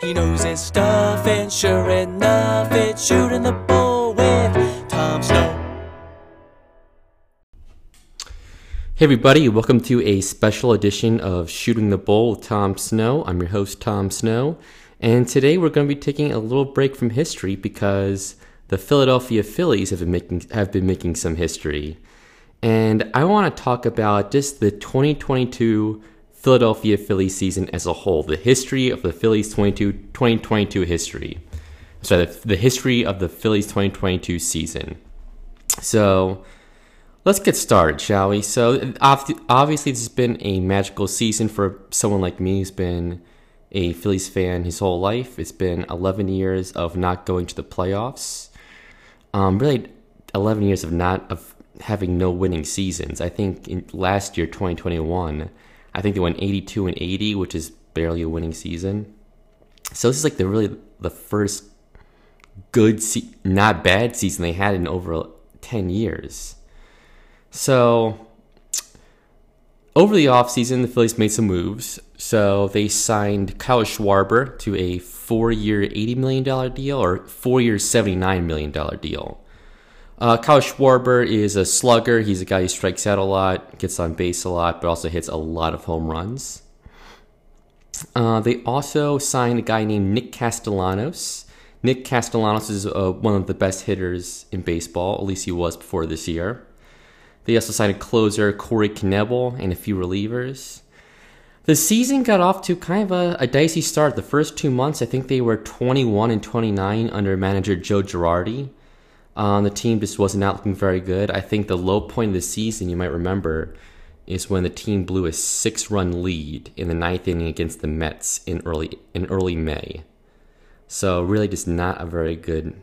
He knows his stuff, and sure enough, it's shooting the bull with Tom Snow. Hey, everybody, welcome to a special edition of Shooting the Bull with Tom Snow. I'm your host, Tom Snow, and today we're going to be taking a little break from history because the Philadelphia Phillies have been making, have been making some history. And I want to talk about just the 2022 Philadelphia Phillies season as a whole, the history of the Phillies 22, 2022 history. Sorry, the, the history of the Phillies 2022 season. So, Let's get started, shall we? So, obviously, this has been a magical season for someone like me who's been a Phillies fan his whole life. It's been 11 years of not going to the playoffs. Um, really, 11 years of not of having no winning seasons. I think in last year, 2021, I think they went 82 and 80, which is barely a winning season. So this is like the really the first good, se- not bad season they had in over 10 years. So over the offseason, the Phillies made some moves. So they signed Kyle Schwarber to a four year, $80 million deal or four year, $79 million deal. Uh, Kyle Schwarber is a slugger. He's a guy who strikes out a lot, gets on base a lot, but also hits a lot of home runs. Uh, they also signed a guy named Nick Castellanos. Nick Castellanos is uh, one of the best hitters in baseball, at least he was before this year. They also signed a closer, Corey Knebel, and a few relievers. The season got off to kind of a, a, dicey start. The first two months, I think they were 21 and 29 under manager Joe Girardi. Um, the team just wasn't out looking very good. I think the low point of the season, you might remember, is when the team blew a six-run lead in the ninth inning against the Mets in early in early May. So really, just not a very good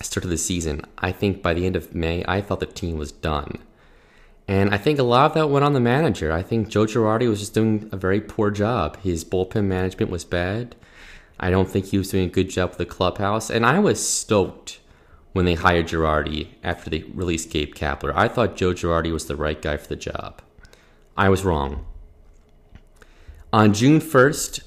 start to the season. I think by the end of May, I thought the team was done. And I think a lot of that went on the manager. I think Joe Girardi was just doing a very poor job. His bullpen management was bad. I don't think he was doing a good job with the clubhouse. And I was stoked when they hired Girardi after they released Gabe Kapler. I thought Joe Girardi was the right guy for the job. I was wrong. On June 1st,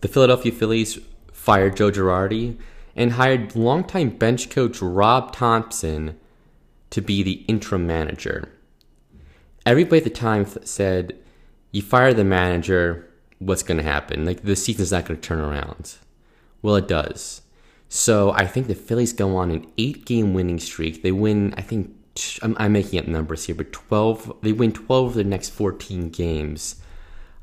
the Philadelphia Phillies fired Joe Girardi and hired longtime bench coach Rob Thompson to be the interim manager everybody at the time said, you fire the manager, what's going to happen? Like the season's not going to turn around. Well, it does. So I think the Phillies go on an eight-game winning streak. They win, I think, I'm, I'm making up numbers here, but 12. They win 12 of the next 14 games.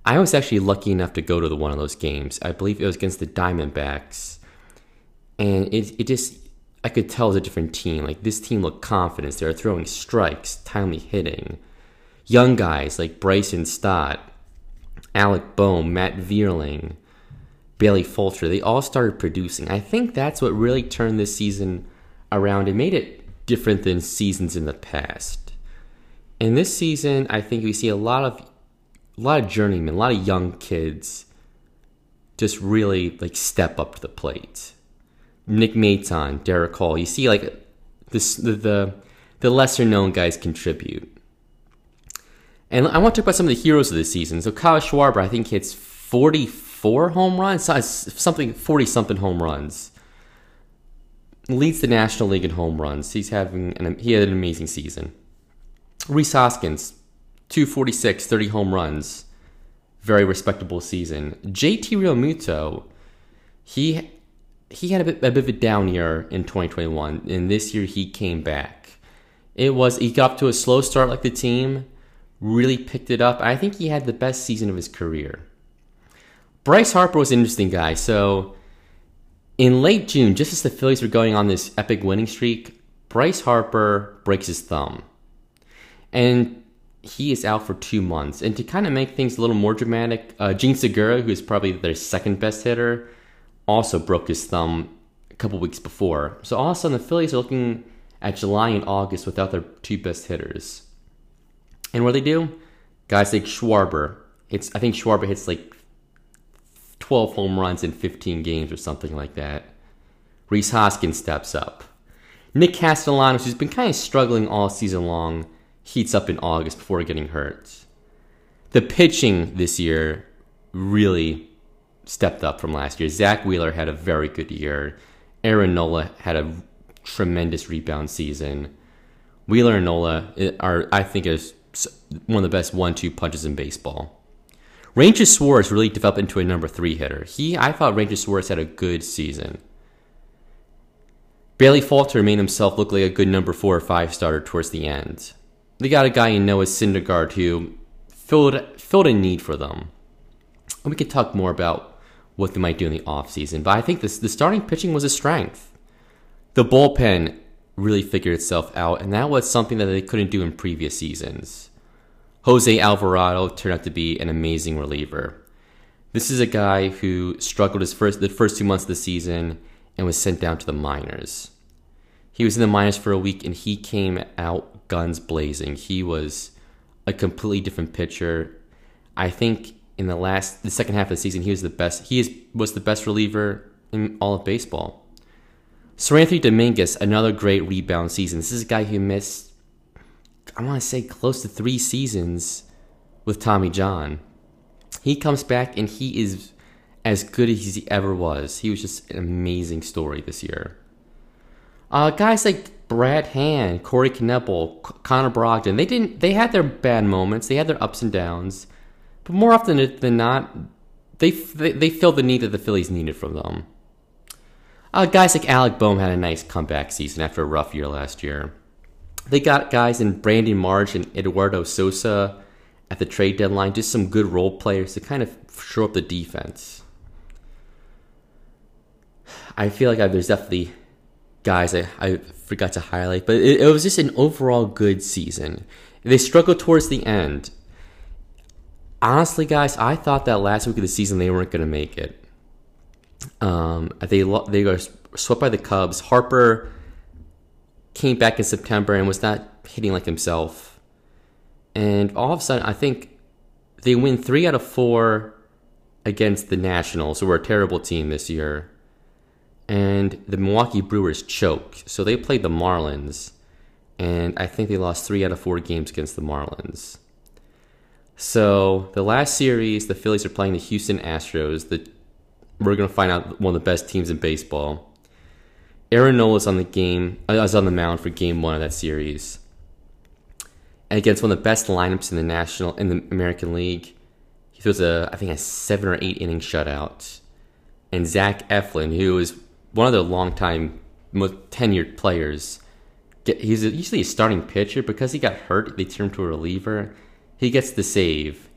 I was actually lucky enough to go to the one of those games. I believe it was against the Diamondbacks, and it it just I could tell it was a different team. Like this team looked confident. They were throwing strikes, timely hitting young guys like Bryson Stott, Alec Bohm, Matt Vierling, Bailey Falter, they all started producing. I think that's what really turned this season around and made it different than seasons in the past. In this season, I think we see a lot of a lot of journeymen, a lot of young kids just really like step up to the plate. Nick Maton, Darick Hall. You see like this the the, the lesser known guys contribute. And I want to talk about some of the heroes of the season. So Kyle Schwarber, I think hits 44 home runs, something 40 something home runs. Leads the National League in home runs. He's having an he had an amazing season. Rhys Hoskins, 246, 30 home runs. Very respectable season. JT Realmuto, he he had a bit, a bit of a down year in 2021, and this year he came back. It was he got up to a slow start like the team really picked it up. I think he had the best season of his career. Bryce Harper was an interesting guy. So, in late June, just as the Phillies were going on this epic winning streak, Bryce Harper breaks his thumb. And he is out for two months. And to kind of make things a little more dramatic, uh, Jean Segura, who is probably their second best hitter, also broke his thumb a couple weeks before. So all of a sudden, the Phillies are looking at July and August without their two best hitters. And what do they do? Guys like Schwarber. It's I think Schwarber hits like 12 home runs in 15 games or something like that. Rhys Hoskins steps up. Nick Castellanos, who's been kind of struggling all season long, heats up in August before getting hurt. The pitching this year really stepped up from last year. Zack Wheeler had a very good year. Aaron Nola had a tremendous rebound season. Wheeler and Nola eh, are, I think, is one of the best one-two punches in baseball. Ranger Suarez really developed into a number three hitter. He, I thought Ranger Suarez had a good season. Bailey Falter made himself look like a good number four or five starter towards the end. They got a guy in Noah Syndergaard who filled filled a need for them. And we could talk more about what they might do in the offseason, but I think this, the starting pitching was a strength. The bullpen really figured itself out, and that was something that they couldn't do in previous seasons. Jose Alvarado turned out to be an amazing reliever. This is a guy who struggled his first the first two months of the season and was sent down to the minors. He was in the minors for a week and he came out guns blazing. He was a completely different pitcher. I think in the last the second half of the season he was the best he is was the best reliever in all of baseball. Seranthony Dominguez, another great rebound season. This is a guy who missed I want to say close to three seasons with Tommy John. He comes back and he is as good as he ever was. He was just an amazing story this year. Uh, guys like Brad Hand, Corey Knebel, Connor Brogdon, they didn't. They had their bad moments. They had their ups and downs, but more often than not, they they, they filled the need that the Phillies needed from them. Uh, guys like Alec Bohm had a nice comeback season after a rough year last year. They got guys in Brandon Marsh and Eduardo Sosa at the trade deadline, just some good role players to kind of show up the defense. I feel like I, there's definitely guys I, I forgot to highlight, but it, it was just an overall good season. They struggled towards the end. Honestly, guys, I thought that last week of the season they weren't going to make it. Um, they they got swept by the Cubs. Harper came back in September and was not hitting like himself. And all of a sudden, I think they win three out of four against the Nationals, who were a terrible team this year and the Milwaukee Brewers choke. So they played the Marlins, and I think they lost three out of four games against the Marlins. So the last series, the Phillies are playing the Houston Astros. The, we're going to find out one of the best teams in baseball. Aaron Nola's on the game, uh, was on the mound for Game One of that series, and against one of the best lineups in the National in the American League. He throws a, I think, a seven or eight inning shutout. And Zach Eflin, who is one of the longtime, most tenured players. He's usually a starting pitcher because he got hurt. They turned him to a reliever. He gets the save,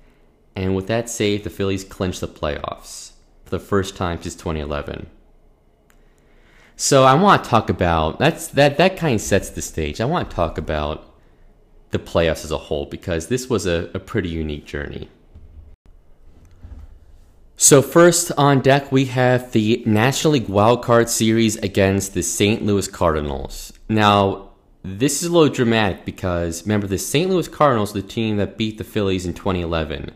and with that save, the Phillies clinch the playoffs for the first time since 2011. So I want to talk about that's that that kind of sets the stage. I want to talk about the playoffs as a whole because this was a, a pretty unique journey. So first on deck, we have the National League Wildcard Series against the St. Louis Cardinals. Now, this is a little dramatic because remember the St. Louis Cardinals, the team that beat the Phillies in 2011.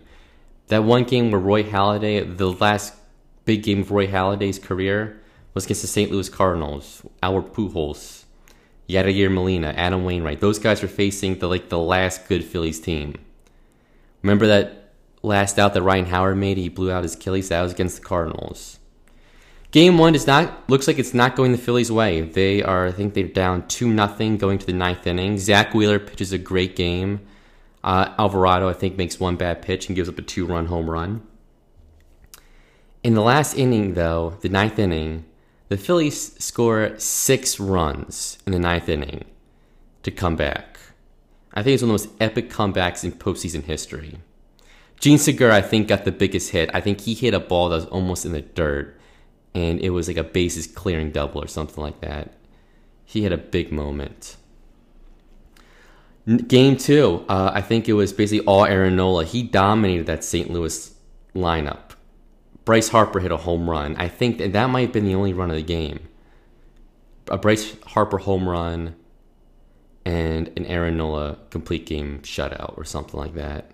That one game where Roy Halladay, the last big game of Roy Halladay's career, was against the St. Louis Cardinals. Albert Pujols, Yadier Molina, Adam Wainwright. Those guys were facing the like the last good Phillies team. Remember that last out that Ryan Howard made, he blew out his Achilles. That was against the Cardinals. Game one does not looks like it's not going the Phillies' way. They are, I think, they're down two nothing going to the ninth inning. Zack Wheeler pitches a great game. Uh, Alvarado, I think, makes one bad pitch and gives up a two-run home run. In the last inning, though, the ninth inning, the Phillies score six runs in the ninth inning to come back. I think it's one of the most epic comebacks in postseason history. Jean Segura, I think, got the biggest hit. I think he hit a ball that was almost in the dirt, and it was like a bases clearing double or something like that. He had a big moment. Game two, uh, I think it was basically all Aaron Nola. He dominated that St. Louis lineup. Bryce Harper hit a home run. I think that, that might have been the only run of the game. A Bryce Harper home run and an Aaron Nola complete game shutout or something like that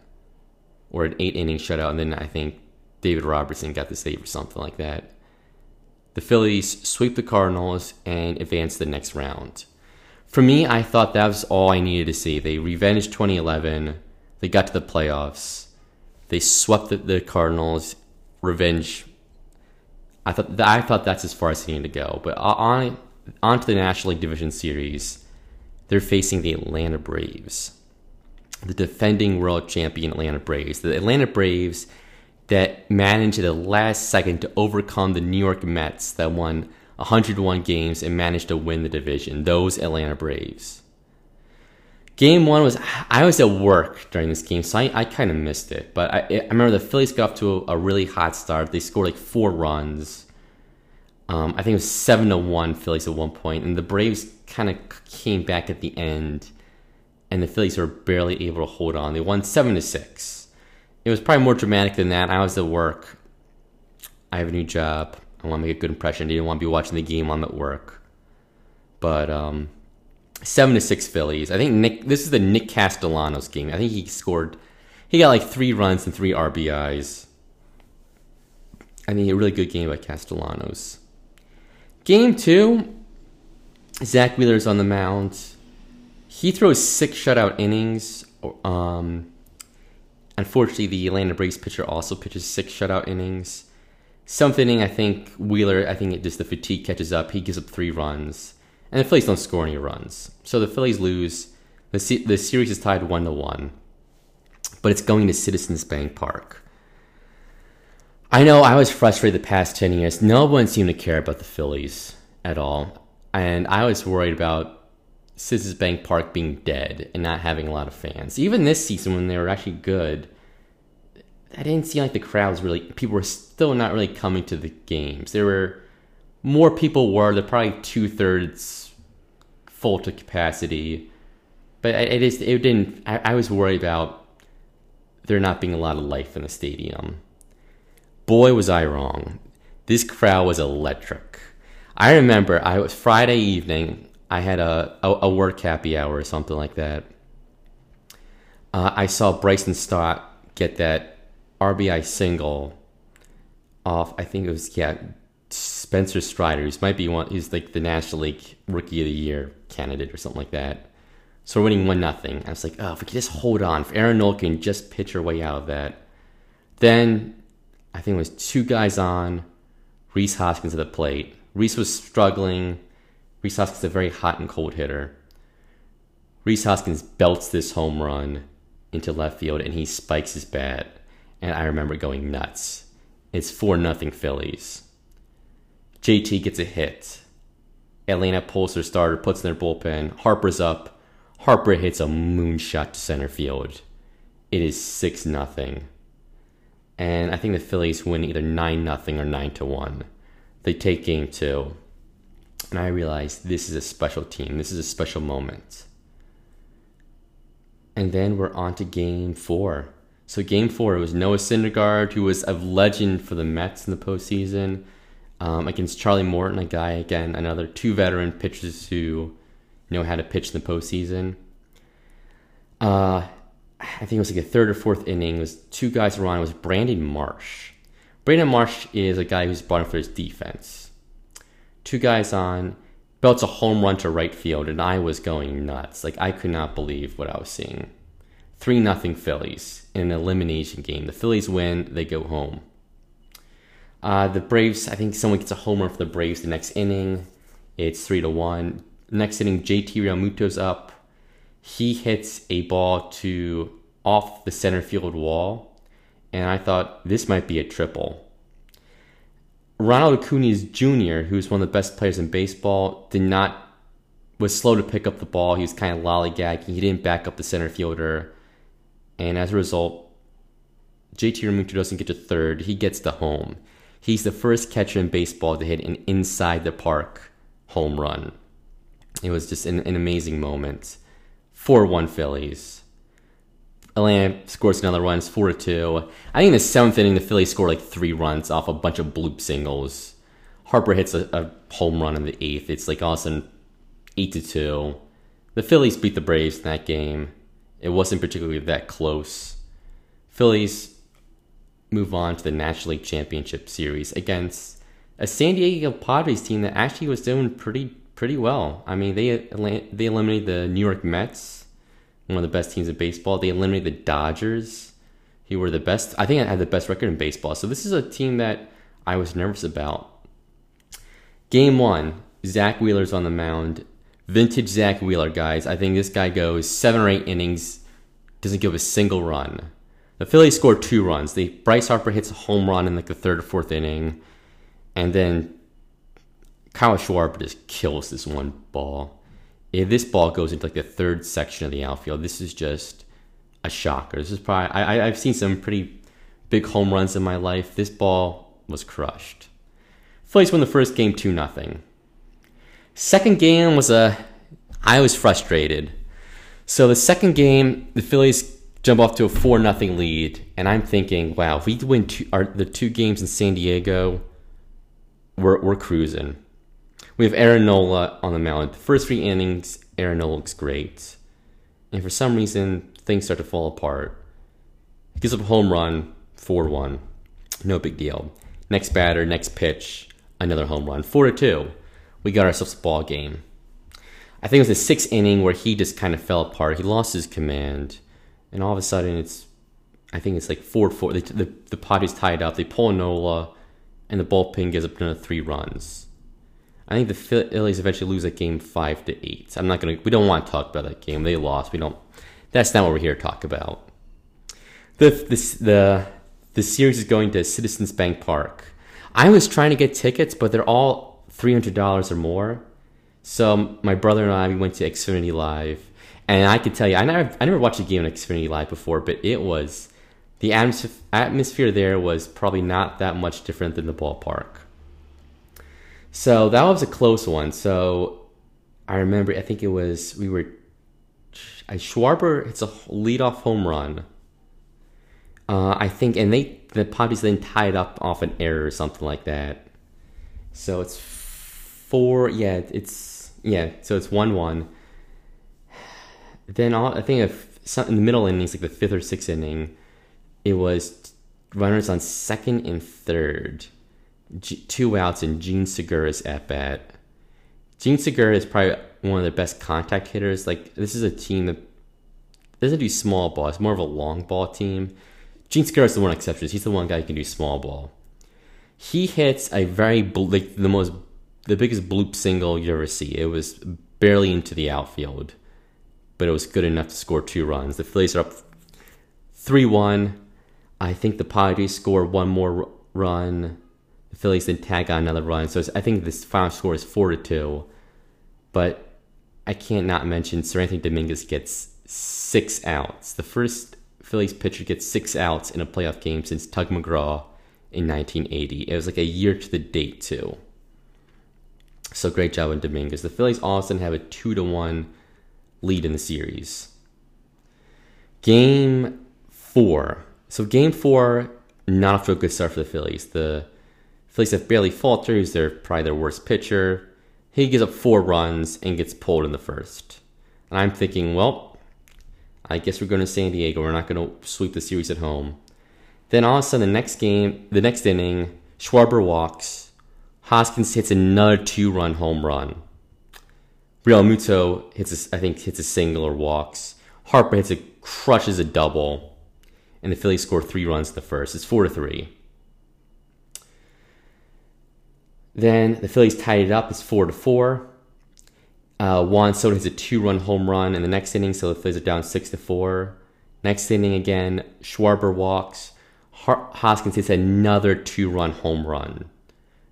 or an eight inning shutout, and then I think David Robertson got the save or something like that. The Phillies sweep the Cardinals and advance the next round. For me, I thought that was all I needed to see. They revenged 2011. They got to the playoffs. They swept the, the Cardinals. Revenge I thought I thought that's as far as he needed to go. But on onto the National League Division Series, they're facing the Atlanta Braves, the defending world champion Atlanta Braves. The Atlanta Braves that managed at the last second to overcome the New York Mets that won 101 games and managed to win the division. Those Atlanta Braves. Game one was I was at work during this game, so I, I kind of missed it. But I, I remember the Phillies got off to a, a really hot start. They scored like four runs. Um, I think it was seven to one Phillies at one point, and the Braves kind of came back at the end, and the Phillies were barely able to hold on. They won seven to six. It was probably more dramatic than that. I was at work. I have a new job. I want to make a good impression. I didn't want to be watching the game on at work, but um, seven to six Phillies. I think Nick. This is the Nick Castellanos game. I think he scored. He got like three runs and three RBIs. I think a really good game by Castellanos. Game two, Zack Wheeler's on the mound. He throws six shutout innings. Um, unfortunately, the Atlanta Braves pitcher also pitches six shutout innings. Something I think Wheeler. I think it just the fatigue catches up. He gives up three runs and the Phillies don't score any runs. So the Phillies lose. The, the series is tied 1 to 1, but it's going to Citizens Bank Park. I know I was frustrated the past 10 years. No one seemed to care about the Phillies at all. And I was worried about Citizens Bank Park being dead and not having a lot of fans. Even this season, when they were actually good, I didn't seem like the crowds really, people were still not really coming to the games. There were more people were. They're probably two thirds full to capacity, but it is it didn't. I, I, was worried about there not being a lot of life in the stadium. Boy, was I wrong. This crowd was electric. I remember I was Friday evening. I had a a, a work happy hour or something like that. Uh, I saw Bryson Stott get that RBI single off. I think it was yeah Spencer Strider, who might be one, he's like the National League Rookie of the Year candidate or something like that. So we're winning one nothing. I was like, oh, if we could just hold on, if Aaron Nola can just pitch her way out of that. Then I think it was two guys on, Rhys Hoskins at the plate. Rhys was struggling. Rhys Hoskins is a very hot and cold hitter. Rhys Hoskins belts this home run into left field and he spikes his bat. And I remember going nuts. It's 4 nothing Phillies. JT gets a hit. Atlanta pulls their starter, puts in their bullpen. Harper's up. Harper hits a moonshot to center field. It is 6 nothing. And I think the Phillies win either 9 nothing or 9 to 1. They take game 2. And I realize this is a special team. This is a special moment. And then we're on to game 4. So game 4 it was Noah Syndergaard who was a legend for the Mets in the postseason um, against Charlie Morton, a guy again, another two veteran pitchers who know how to pitch in the postseason. Uh, I think it was like a third or fourth inning. It was two guys on. It was Brandon Marsh. Brandon Marsh is a guy who's brought in for his defense. Two guys on, belts a home run to right field, and I was going nuts. Like I could not believe what I was seeing. Three nothing Phillies in an elimination game. The Phillies win, they go home. Uh, the Braves, I think someone gets a homer for the Braves the next inning. It's three to one. Next inning, JT Realmuto's up. He hits a ball to off the center field wall, and I thought this might be a triple. Ronald Acuna Jr., who's one of the best players in baseball, did not was slow to pick up the ball. He was kind of lollygagging. He didn't back up the center fielder, and as a result, JT Realmuto doesn't get to third. He gets to home. He's the first catcher in baseball to hit an inside the park home run. It was just an, an amazing moment. 4 1 Phillies. Atlanta scores another run. It's 4 2. I think in the seventh inning, the Phillies score like three runs off a bunch of bloop singles. Harper hits a, a home run in the eighth. It's like all of a sudden 8 to 2. The Phillies beat the Braves in that game. It wasn't particularly that close. Phillies move on to the National League Championship Series against a San Diego Padres team that actually was doing pretty pretty well. I mean, they they eliminated the New York Mets, one of the best teams in baseball. They eliminated the Dodgers, who were the best. I think I had the best record in baseball. So this is a team that I was nervous about. Game one, Zack Wheeler's on the mound. Vintage Zack Wheeler, guys. I think this guy goes seven or eight innings, doesn't give a single run. The Phillies score two runs. The Bryce Harper hits a home run in like the third or fourth inning, and then Kyle Schwarber just kills this one ball. If this ball goes into like the third section of the outfield, this is just a shocker. This is probably I, I've seen some pretty big home runs in my life. This ball was crushed. Phillies won the first game two nothing. Second game was a I was frustrated. So the second game, the Phillies jump off to a four nothing lead, and I'm thinking, wow, if we win two, our, the two games in San Diego, we're we're cruising. We have Aaron Nola on the mound. The first three innings, Aaron Nola looks great, and for some reason, things start to fall apart. He gives up a home run, four one, no big deal. Next batter, next pitch, another home run, four to two. We got ourselves a ball game. I think it was the sixth inning where he just kind of fell apart. He lost his command and all of a sudden it's I think it's like four four. They, the the Padres tied up. They pull Nola, and the bullpen gives up another three runs. I think the Phillies eventually lose that game five to eight. I'm not gonna. We don't want to talk about that game. They lost. We don't. That's not what we're here to talk about. The the the, the series is going to Citizens Bank Park. I was trying to get tickets, but they're all three hundred dollars or more. So my brother and I we went to Xfinity Live and I could tell you, I never, I never watched a game on Xfinity Live before, but it was the atmosphere there was probably not that much different than the ballpark. So that was a close one. So I remember, I think it was we were. Schwarber hits a leadoff home run. Uh, I think, and they the Padres then tied up off an error or something like that. So it's four. Yeah, it's yeah. So it's one one. Then all, I think if in the middle innings, like the fifth or sixth inning, it was runners on second and third, G- two outs, and Jean Segura's at bat. Jean Segura is probably one of the best contact hitters. Like this is a team that doesn't do small ball; it's more of a long ball team. Jean Segura is the one exception. He's the one guy who can do small ball. He hits a very like the most the biggest bloop single you ever see. It was barely into the outfield but it was good enough to score two runs. The Phillies are up 3 1. I think the Padres score one more run. The Phillies then tag on another run. So I think this final score is 4 to 2. But I can't not mention Seranthony Dominguez gets six outs. The first Phillies pitcher gets six outs in a playoff game since Tug McGraw in 1980. It was like a year to the date, too. So great job on Dominguez. The Phillies all of a have a 2 to 1 lead in the series. Game four. So game four, not a good start for the Phillies. The Phillies have Bailey Falter. They're probably their worst pitcher. He gives up four runs and gets pulled in the first. And I'm thinking, well, I guess we're going to San Diego. We're not going to sweep the series at home. Then all of a sudden, the next game, the next inning, Schwarber walks. Hoskins hits another two-run home run. Realmuto hits, a, I think, hits a single or walks. Harper hits a crushes a double, and the Phillies score three runs in the first. It's four to three. Then the Phillies tied it up. It's four to four. Uh, Juan Soto hits a two-run home run in the next inning, so the Phillies are down six to four. Next inning again, Schwarber walks. Hoskins hits another two-run home run.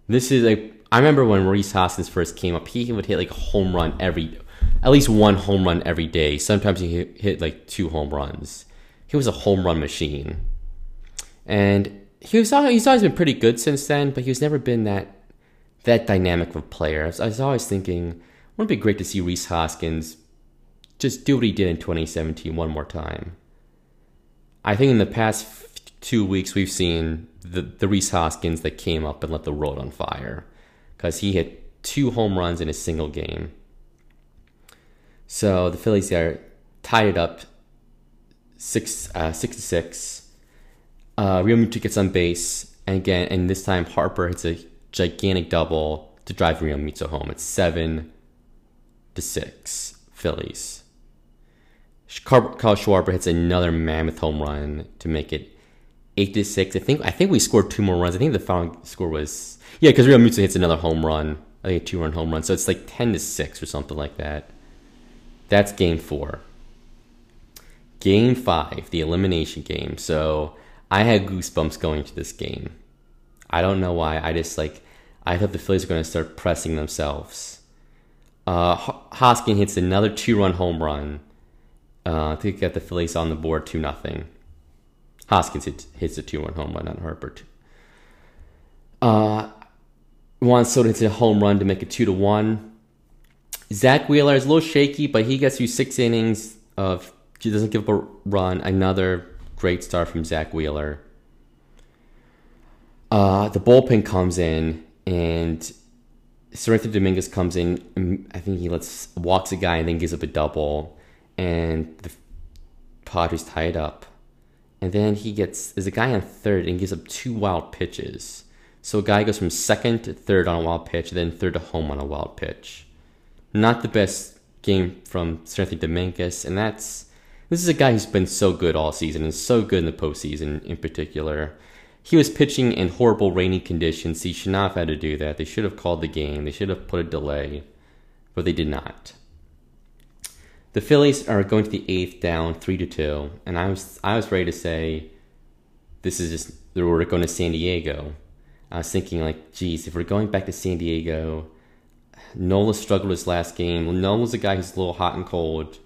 This is a I remember when Rhys Hoskins first came up, he would hit like a home run every, at least one home run every day. Sometimes he hit, like two home runs. He was a home run machine, and he was he's always been pretty good since then. But he's never been that that dynamic of a player. I was, I was always thinking, wouldn't it be great to see Rhys Hoskins just do what he did in 2017 one more time? I think in the past two weeks we've seen the the Rhys Hoskins that came up and let the world on fire because he hit two home runs in a single game. So the Phillies are tied it up six uh, six to six. Uh, Realmuto gets on base, and again, and this time Harper hits a gigantic double to drive Realmuto home. It's seven to six Phillies. Kyle Schwarber hits another mammoth home run to make it eight to six. I think I think we scored two more runs. I think the final score was yeah, because Realmuto hits another home run I think a two run home run. So it's like 10 to 6 or something like that. That's game four. Game five, the elimination game. So I had goosebumps going to this game. I don't know why. I just like, I thought the Phillies were going to start pressing themselves. Uh, Hoskin hits another two run home run uh, to get the Phillies on the board 2 nothing. Hoskins hits, hits a 2 1 home run on Harper. Uh, Juan Soto hits a home run to make it 2 to 1. Zack Wheeler is a little shaky, but he gets you six innings of. He doesn't give up a run. Another great start from Zack Wheeler. Uh, the bullpen comes in, and Seranthony Dominguez comes in. I think he lets walks a guy and then gives up a double, and the Padres tie it up. And then he gets there's a guy on third and gives up two wild pitches. So a guy goes from second to third on a wild pitch, then third to home on a wild pitch. Not the best game from Seranthony Dominguez, and that's this is a guy who's been so good all season and so good in the postseason in particular. He was pitching in horrible rainy conditions. He should not have had to do that. They should have called the game. They should have put a delay, but they did not. The Phillies are going to the eighth down three to two, and I was I was ready to say, this is just we're going to San Diego. I was thinking like, geez, if we're going back to San Diego, Nola struggled his last game. Nola's a guy who's a little hot and cold.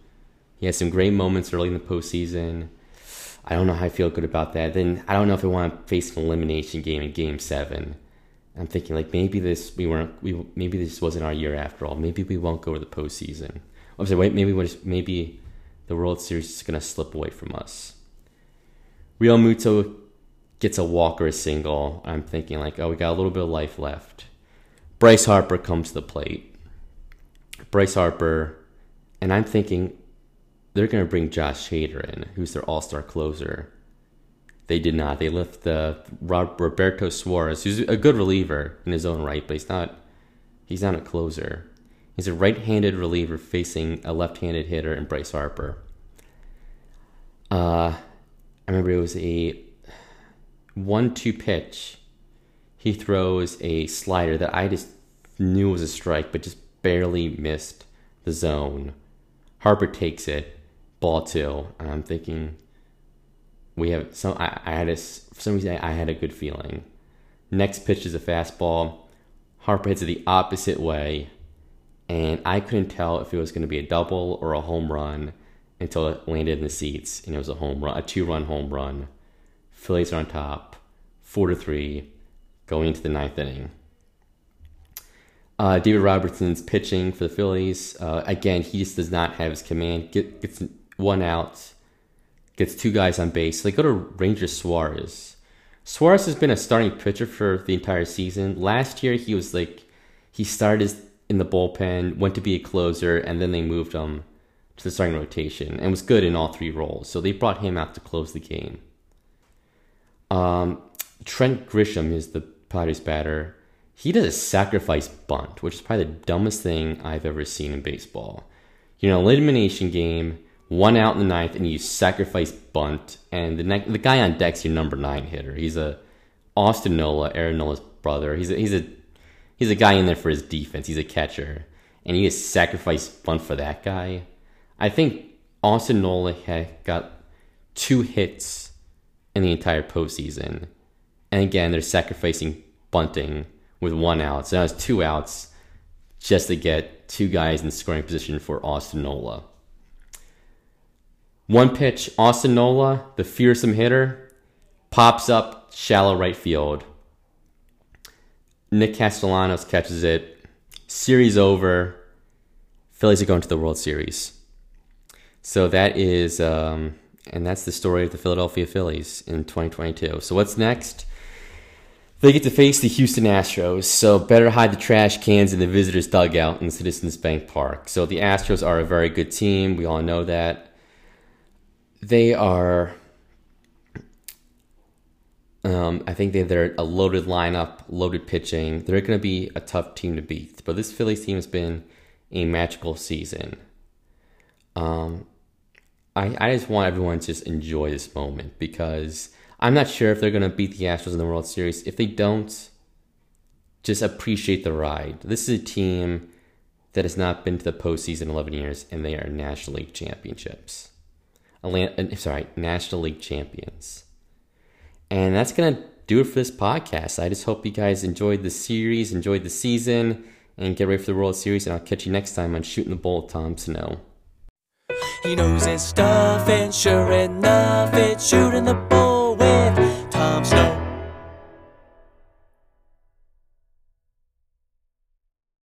He had some great moments early in the postseason. I don't know how I feel good about that. Then I don't know if I want to face an elimination game in Game Seven. I'm thinking like maybe this we weren't we maybe this wasn't our year after all. Maybe we won't go to the postseason. I'm saying wait maybe maybe the World Series is gonna slip away from us. Realmuto gets a walk or a single. I'm thinking like oh we got a little bit of life left. Bryce Harper comes to the plate. Bryce Harper, and I'm thinking they're going to bring Josh Hader in, who's their all star closer. They did not. They left the Roberto Suarez, who's a good reliever in his own right, but he's not. He's not a closer. He's a right-handed reliever facing a left-handed hitter in Bryce Harper. Uh, I remember it was a one-two pitch he throws a slider that I just knew was a strike, but just barely missed the zone. Harper takes it, ball two, and I'm thinking we have some. I, I had a for some reason I, I had a good feeling. Next pitch is a fastball. Harper hits it the opposite way, and I couldn't tell if it was going to be a double or a home run until it landed in the seats, and it was a home run, a two-run home run. Phillies are on top, four to three going into the ninth inning. Uh, David Robertson's pitching for the Phillies. Uh, again, he just does not have his command. Get, gets one out, gets two guys on base. So they go to Ranger Suarez. Suarez has been a starting pitcher for the entire season. Last year, he was like, he started in the bullpen, went to be a closer, and then they moved him to the starting rotation and was good in all three roles. So they brought him out to close the game. Um, Trent Grisham is the Padres batter, he does a sacrifice bunt, which is probably the dumbest thing I've ever seen in baseball. You know, elimination game, one out in the ninth, and you sacrifice bunt, and the ne- the guy on deck's your number nine hitter. He's a Austin Nola, Aaron Nola's brother. He's a, he's a he's a guy in there for his defense. He's a catcher, and you just sacrifice bunt for that guy. I think Austin Nola had got two hits in the entire postseason and again, they're sacrificing bunting with one out. So now it's two outs just to get two guys in scoring position for Austin Nola. One pitch, Austin Nola, the fearsome hitter, pops up shallow right field. Nick Castellanos catches it. Series over. Phillies are going to the World Series. So that is, um, and that's the story of the Philadelphia Phillies in 2022. So what's next? They get to face the Houston Astros, so better hide the trash cans in the visitors' dugout in Citizens Bank Park. So the Astros are a very good team. We all know that. They are. Um, I think they, they're a loaded lineup, loaded pitching. They're going to be a tough team to beat. But this Phillies team has been a magical season. Um, I, I just want everyone to just enjoy this moment because I'm not sure if they're going to beat the Astros in the World Series. If they don't, just appreciate the ride. This is a team that has not been to the postseason in 11 years, and they are National League championships. Atlanta, sorry, National League champions. And that's going to do it for this podcast. I just hope you guys enjoyed the series, enjoyed the season, and get ready for the World Series. And I'll catch you next time on Shooting the Bull Tom Snow. He knows his stuff, and sure enough, it's shooting the